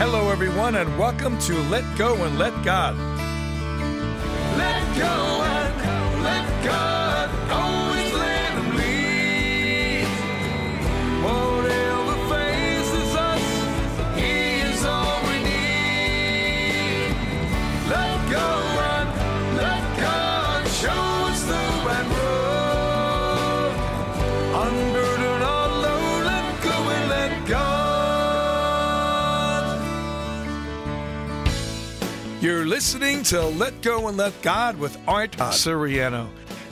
Hello, everyone, and welcome to Let Go and Let God. Let go listening to Let Go and Let God with Art Suriano.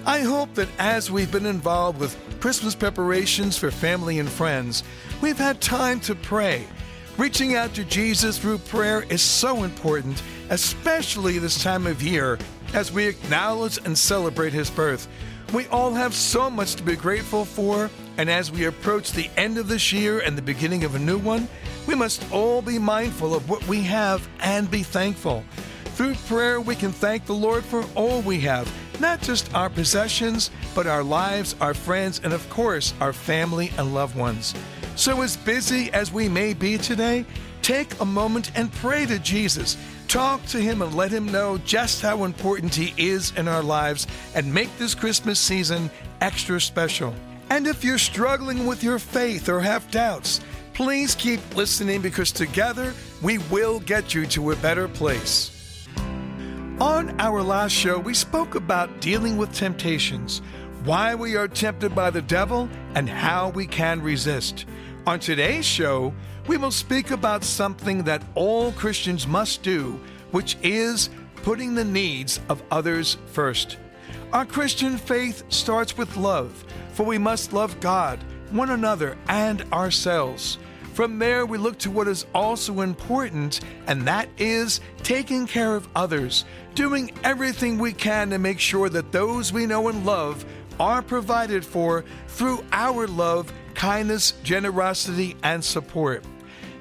I hope that as we've been involved with Christmas preparations for family and friends, we've had time to pray. Reaching out to Jesus through prayer is so important, especially this time of year as we acknowledge and celebrate his birth. We all have so much to be grateful for, and as we approach the end of this year and the beginning of a new one, we must all be mindful of what we have and be thankful. Through prayer, we can thank the Lord for all we have, not just our possessions, but our lives, our friends, and of course, our family and loved ones. So, as busy as we may be today, take a moment and pray to Jesus. Talk to Him and let Him know just how important He is in our lives and make this Christmas season extra special. And if you're struggling with your faith or have doubts, please keep listening because together we will get you to a better place. On our last show, we spoke about dealing with temptations, why we are tempted by the devil, and how we can resist. On today's show, we will speak about something that all Christians must do, which is putting the needs of others first. Our Christian faith starts with love, for we must love God, one another, and ourselves. From there, we look to what is also important, and that is taking care of others, doing everything we can to make sure that those we know and love are provided for through our love, kindness, generosity, and support.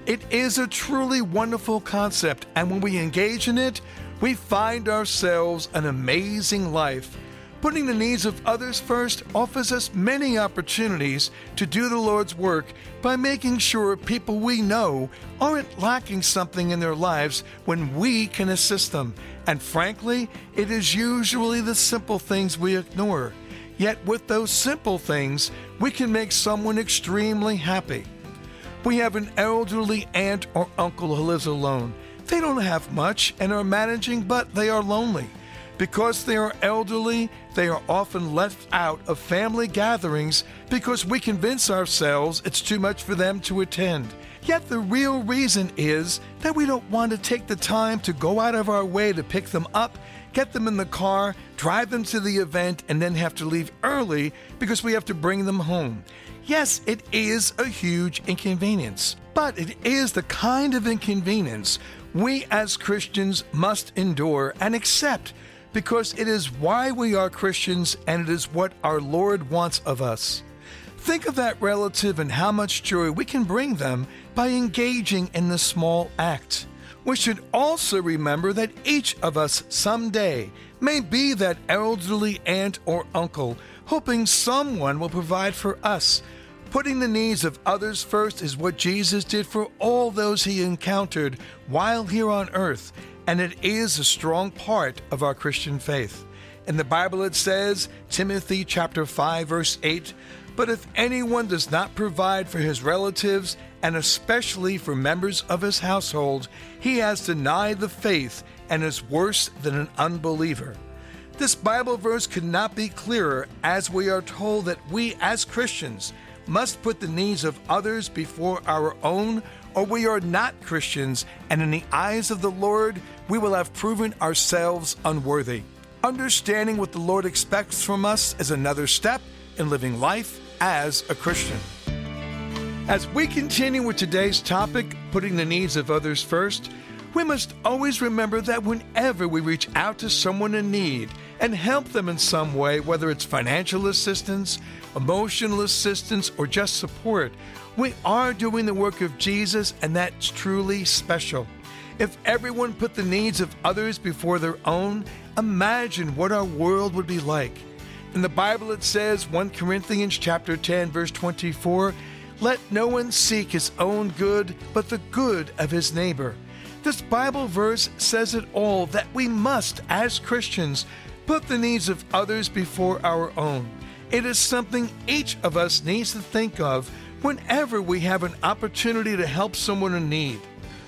It is a truly wonderful concept, and when we engage in it, we find ourselves an amazing life. Putting the needs of others first offers us many opportunities to do the Lord's work by making sure people we know aren't lacking something in their lives when we can assist them. And frankly, it is usually the simple things we ignore. Yet, with those simple things, we can make someone extremely happy. We have an elderly aunt or uncle who lives alone. They don't have much and are managing, but they are lonely. Because they are elderly, they are often left out of family gatherings because we convince ourselves it's too much for them to attend. Yet the real reason is that we don't want to take the time to go out of our way to pick them up, get them in the car, drive them to the event, and then have to leave early because we have to bring them home. Yes, it is a huge inconvenience, but it is the kind of inconvenience we as Christians must endure and accept because it is why we are Christians and it is what our Lord wants of us. Think of that relative and how much joy we can bring them by engaging in the small act. We should also remember that each of us someday may be that elderly aunt or uncle, hoping someone will provide for us. Putting the needs of others first is what Jesus did for all those he encountered while here on earth, and it is a strong part of our Christian faith. In the Bible it says, Timothy chapter 5 verse 8, but if anyone does not provide for his relatives and especially for members of his household, he has denied the faith and is worse than an unbeliever. This Bible verse could not be clearer as we are told that we as Christians must put the needs of others before our own, or we are not Christians, and in the eyes of the Lord, we will have proven ourselves unworthy. Understanding what the Lord expects from us is another step in living life as a Christian. As we continue with today's topic, putting the needs of others first, we must always remember that whenever we reach out to someone in need and help them in some way, whether it's financial assistance, emotional assistance, or just support, we are doing the work of Jesus, and that's truly special. If everyone put the needs of others before their own, imagine what our world would be like. In the Bible it says 1 Corinthians chapter 10 verse 24, Let no one seek his own good, but the good of his neighbor. This Bible verse says it all that we must, as Christians, put the needs of others before our own. It is something each of us needs to think of whenever we have an opportunity to help someone in need.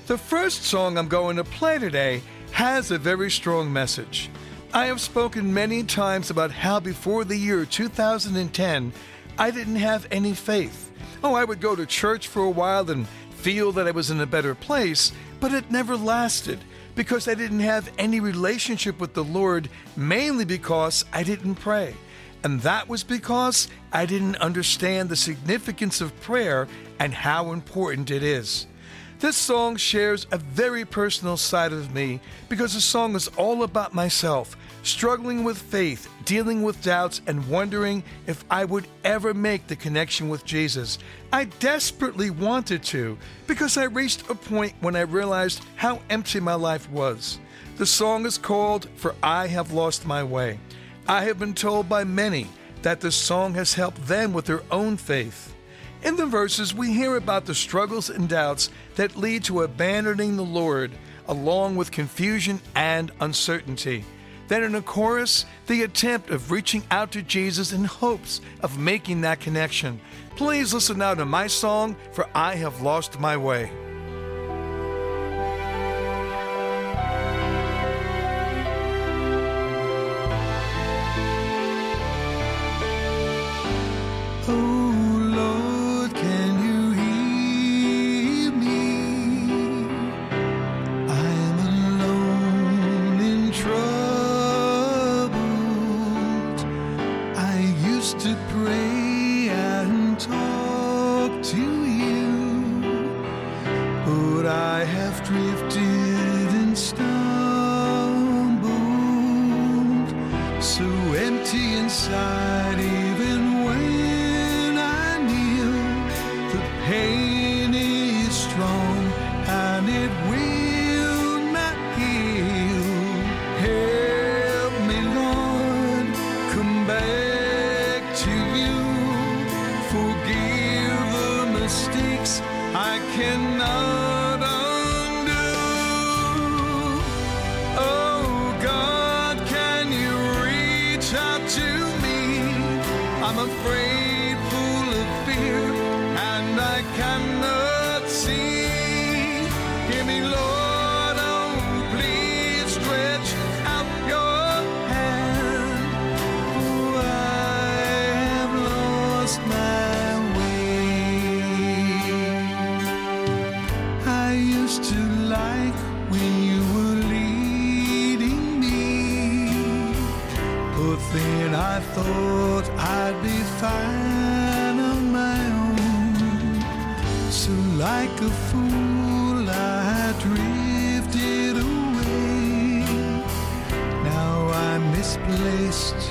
The first song I'm going to play today has a very strong message. I have spoken many times about how before the year 2010, I didn't have any faith. Oh, I would go to church for a while and feel that I was in a better place, but it never lasted because I didn't have any relationship with the Lord, mainly because I didn't pray. And that was because I didn't understand the significance of prayer and how important it is. This song shares a very personal side of me because the song is all about myself, struggling with faith, dealing with doubts, and wondering if I would ever make the connection with Jesus. I desperately wanted to because I reached a point when I realized how empty my life was. The song is called For I Have Lost My Way. I have been told by many that the song has helped them with their own faith. In the verses, we hear about the struggles and doubts that lead to abandoning the Lord, along with confusion and uncertainty. Then in the chorus, the attempt of reaching out to Jesus in hopes of making that connection. Please listen now to my song, For I Have Lost My Way. wrong I thought I'd be fine on my own. So, like a fool, I drifted away. Now I'm misplaced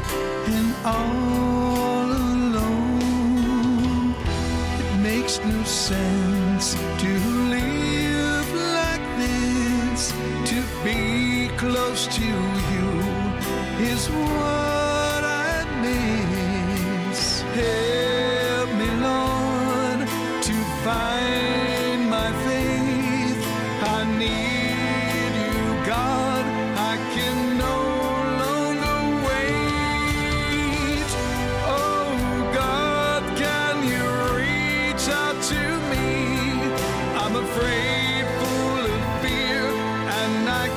and all alone. It makes no sense to live like this, to be close to you is what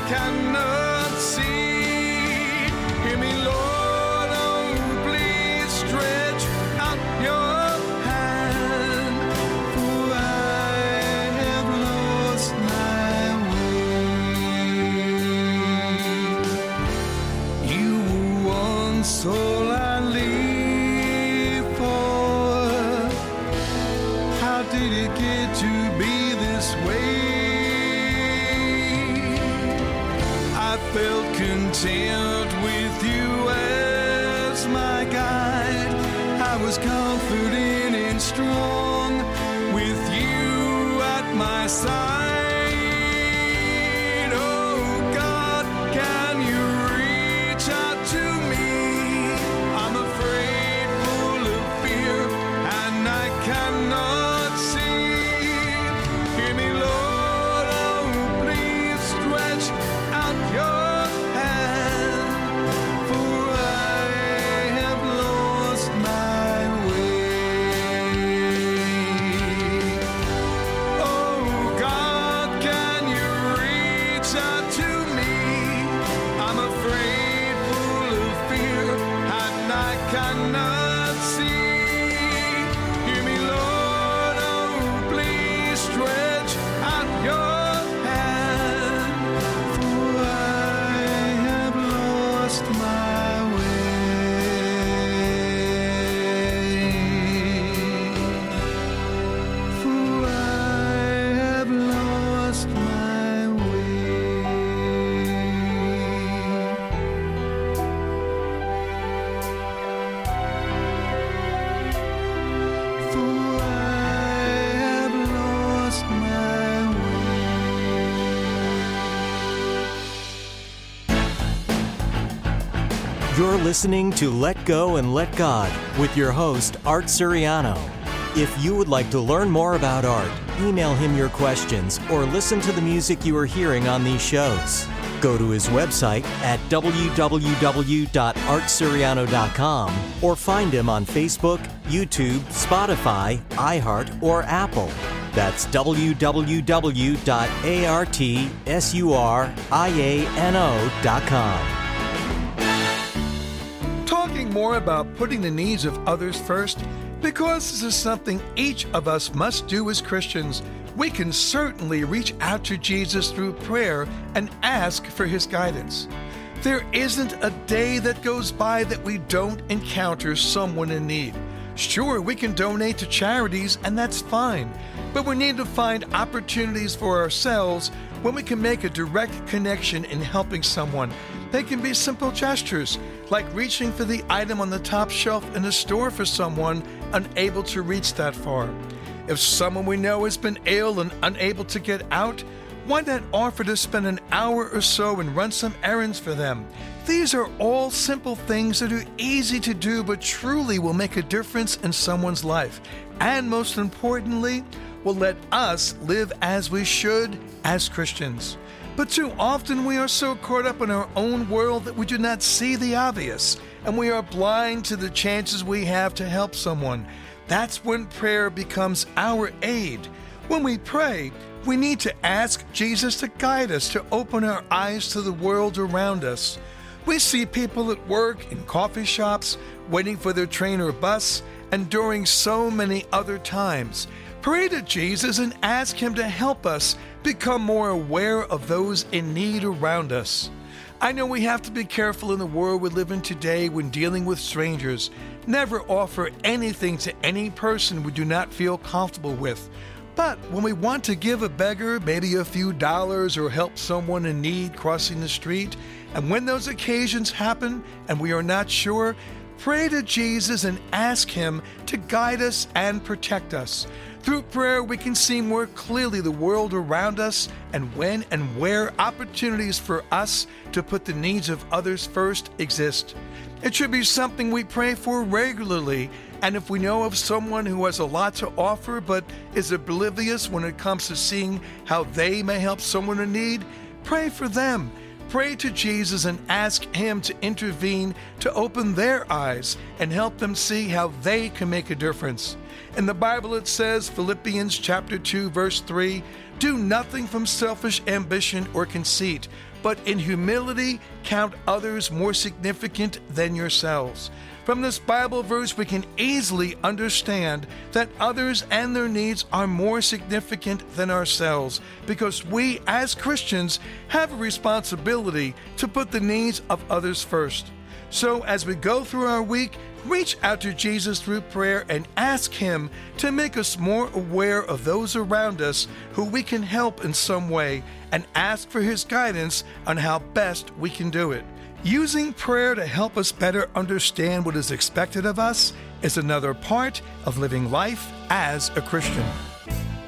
cannot You're listening to Let Go and Let God with your host, Art Suriano. If you would like to learn more about Art, email him your questions or listen to the music you are hearing on these shows. Go to his website at www.artsuriano.com or find him on Facebook, YouTube, Spotify, iHeart, or Apple. That's www.artsuriano.com. More about putting the needs of others first, because this is something each of us must do as Christians, we can certainly reach out to Jesus through prayer and ask for his guidance. There isn't a day that goes by that we don't encounter someone in need. Sure, we can donate to charities, and that's fine, but we need to find opportunities for ourselves when we can make a direct connection in helping someone. They can be simple gestures, like reaching for the item on the top shelf in a store for someone unable to reach that far. If someone we know has been ill and unable to get out, why not offer to spend an hour or so and run some errands for them? These are all simple things that are easy to do but truly will make a difference in someone's life. And most importantly, will let us live as we should as Christians. But too often we are so caught up in our own world that we do not see the obvious, and we are blind to the chances we have to help someone. That's when prayer becomes our aid. When we pray, we need to ask Jesus to guide us, to open our eyes to the world around us. We see people at work, in coffee shops, waiting for their train or bus, and during so many other times. Pray to Jesus and ask Him to help us become more aware of those in need around us. I know we have to be careful in the world we live in today when dealing with strangers. Never offer anything to any person we do not feel comfortable with. But when we want to give a beggar maybe a few dollars or help someone in need crossing the street, and when those occasions happen and we are not sure, pray to Jesus and ask Him to guide us and protect us. Through prayer, we can see more clearly the world around us and when and where opportunities for us to put the needs of others first exist. It should be something we pray for regularly, and if we know of someone who has a lot to offer but is oblivious when it comes to seeing how they may help someone in need, pray for them. Pray to Jesus and ask Him to intervene to open their eyes and help them see how they can make a difference. In the Bible it says, Philippians chapter 2 verse 3, do nothing from selfish ambition or conceit, but in humility count others more significant than yourselves. From this Bible verse, we can easily understand that others and their needs are more significant than ourselves because we, as Christians, have a responsibility to put the needs of others first. So, as we go through our week, reach out to Jesus through prayer and ask Him to make us more aware of those around us who we can help in some way and ask for His guidance on how best we can do it. Using prayer to help us better understand what is expected of us is another part of living life as a Christian.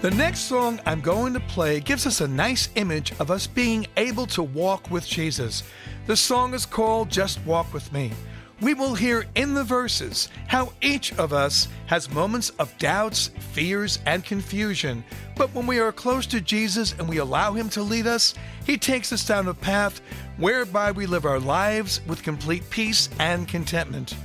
The next song I'm going to play gives us a nice image of us being able to walk with Jesus. The song is called Just Walk With Me. We will hear in the verses how each of us has moments of doubts, fears, and confusion. But when we are close to Jesus and we allow Him to lead us, He takes us down a path whereby we live our lives with complete peace and contentment.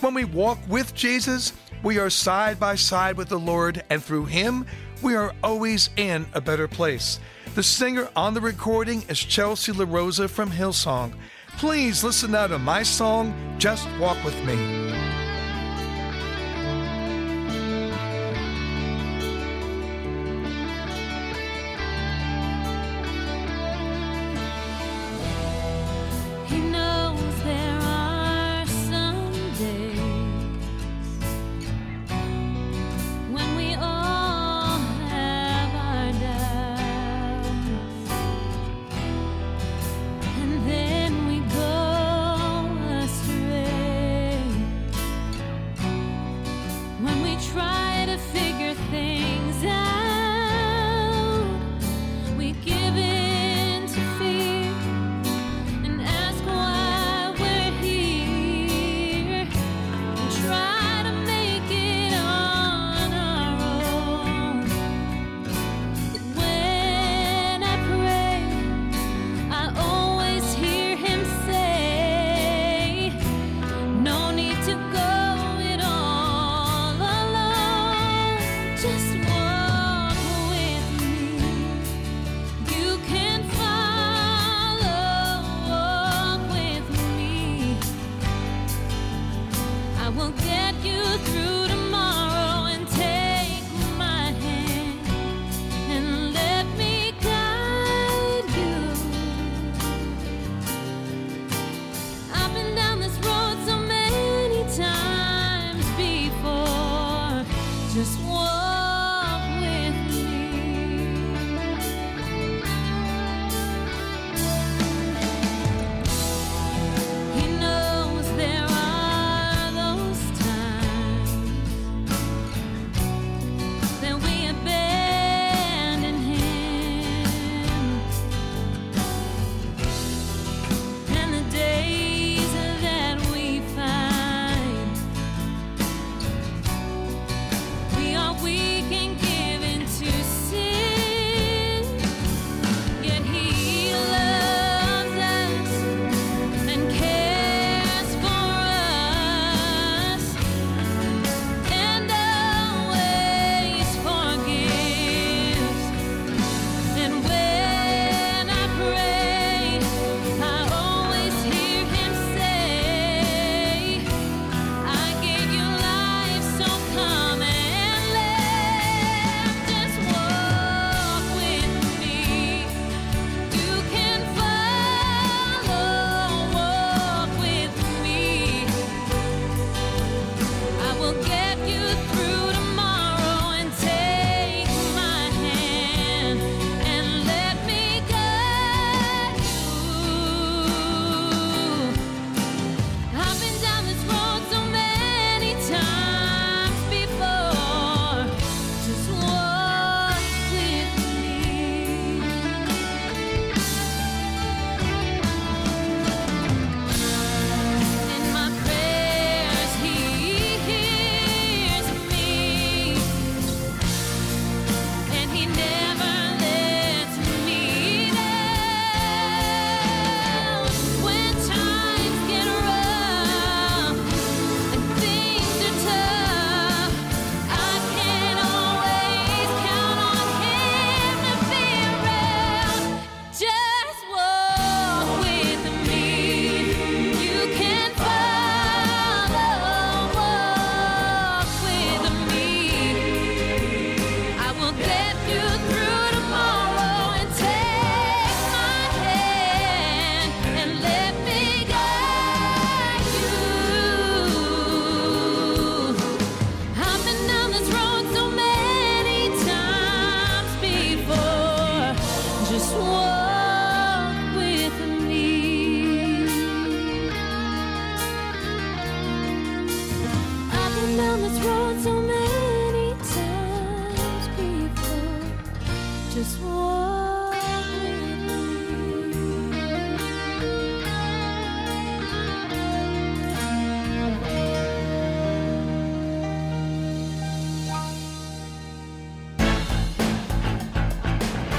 When we walk with Jesus, we are side by side with the Lord, and through Him, we are always in a better place. The singer on the recording is Chelsea LaRosa from Hillsong. Please listen now to my song, Just Walk With Me.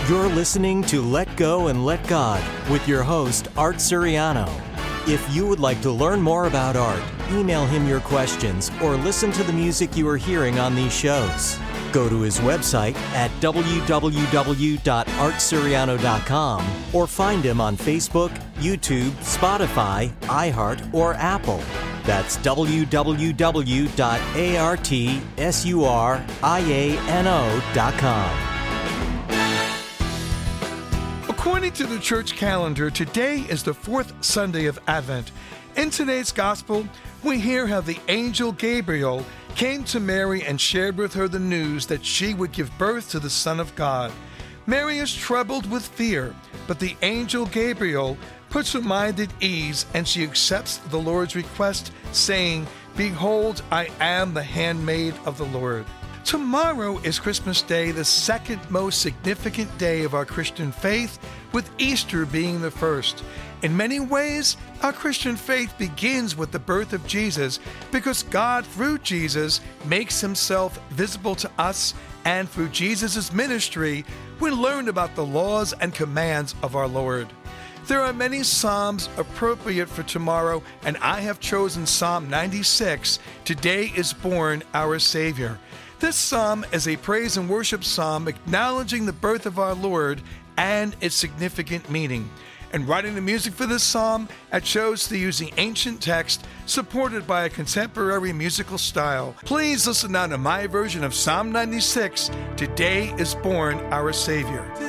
You're listening to Let Go and Let God with your host, Art Suriano. If you would like to learn more about Art, email him your questions or listen to the music you are hearing on these shows. Go to his website at www.artsuriano.com or find him on Facebook, YouTube, Spotify, iHeart, or Apple. That's www.artsuriano.com. According to the church calendar, today is the fourth Sunday of Advent. In today's gospel, we hear how the angel Gabriel came to Mary and shared with her the news that she would give birth to the Son of God. Mary is troubled with fear, but the angel Gabriel puts her mind at ease and she accepts the Lord's request, saying, Behold, I am the handmaid of the Lord. Tomorrow is Christmas Day, the second most significant day of our Christian faith, with Easter being the first. In many ways, our Christian faith begins with the birth of Jesus because God, through Jesus, makes himself visible to us, and through Jesus' ministry, we learn about the laws and commands of our Lord. There are many Psalms appropriate for tomorrow, and I have chosen Psalm 96 Today is Born Our Savior. This psalm is a praise and worship psalm acknowledging the birth of our Lord and its significant meaning. And writing the music for this psalm, I chose to use the ancient text supported by a contemporary musical style. Please listen now to my version of Psalm 96 Today is Born Our Savior.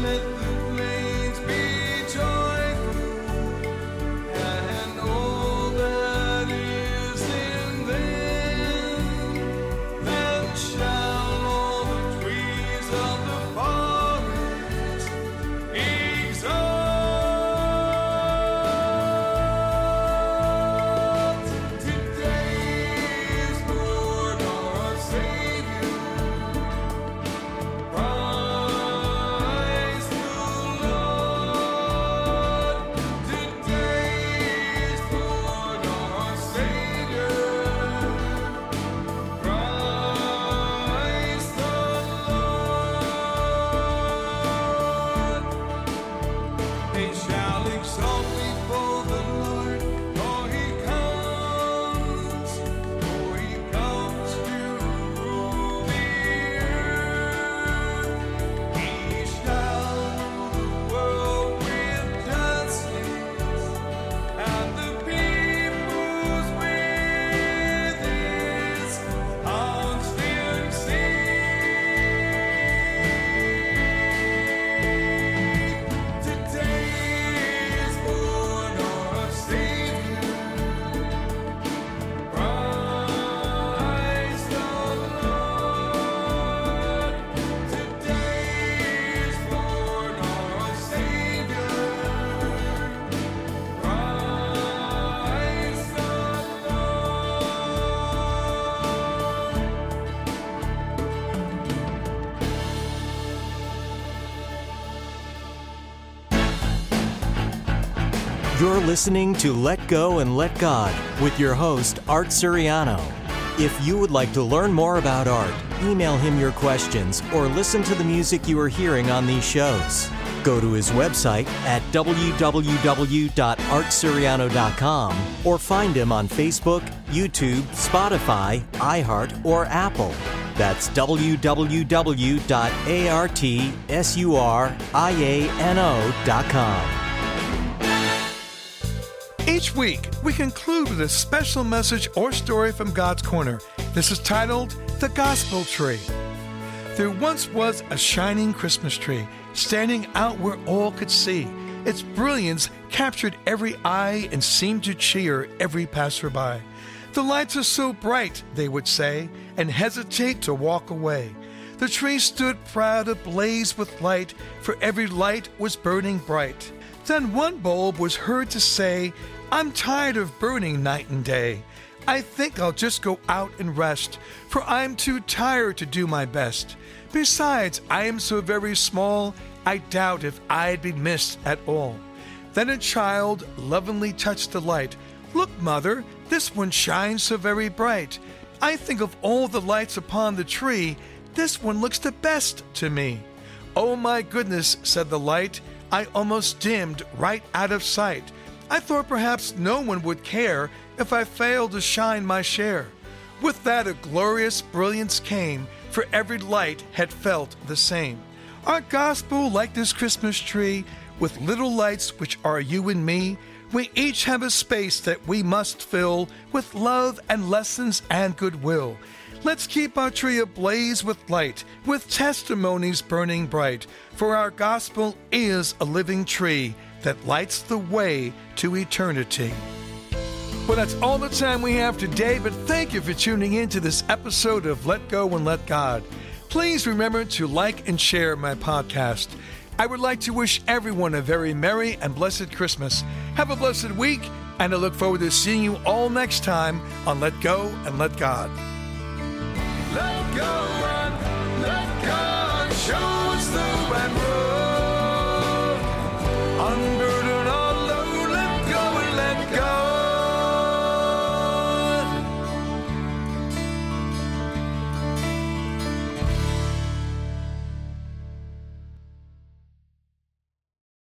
cennet You're listening to Let Go and Let God with your host, Art Suriano. If you would like to learn more about Art, email him your questions or listen to the music you are hearing on these shows. Go to his website at www.artsuriano.com or find him on Facebook, YouTube, Spotify, iHeart, or Apple. That's www.artsuriano.com. Each week, we conclude with a special message or story from God's Corner. This is titled The Gospel Tree. There once was a shining Christmas tree standing out where all could see. Its brilliance captured every eye and seemed to cheer every passerby. The lights are so bright, they would say, and hesitate to walk away. The tree stood proud, ablaze with light, for every light was burning bright. Then one bulb was heard to say, I'm tired of burning night and day. I think I'll just go out and rest, for I'm too tired to do my best. Besides, I am so very small, I doubt if I'd be missed at all. Then a child lovingly touched the light. Look, mother, this one shines so very bright. I think of all the lights upon the tree, this one looks the best to me. Oh my goodness, said the light, I almost dimmed right out of sight. I thought perhaps no one would care if I failed to shine my share. With that, a glorious brilliance came, for every light had felt the same. Our gospel, like this Christmas tree, with little lights which are you and me, we each have a space that we must fill with love and lessons and goodwill. Let's keep our tree ablaze with light, with testimonies burning bright, for our gospel is a living tree that lights the way to eternity. Well, that's all the time we have today, but thank you for tuning in to this episode of Let Go and Let God. Please remember to like and share my podcast. I would like to wish everyone a very Merry and blessed Christmas. Have a blessed week, and I look forward to seeing you all next time on Let Go and Let God. Let go and let God show us the way.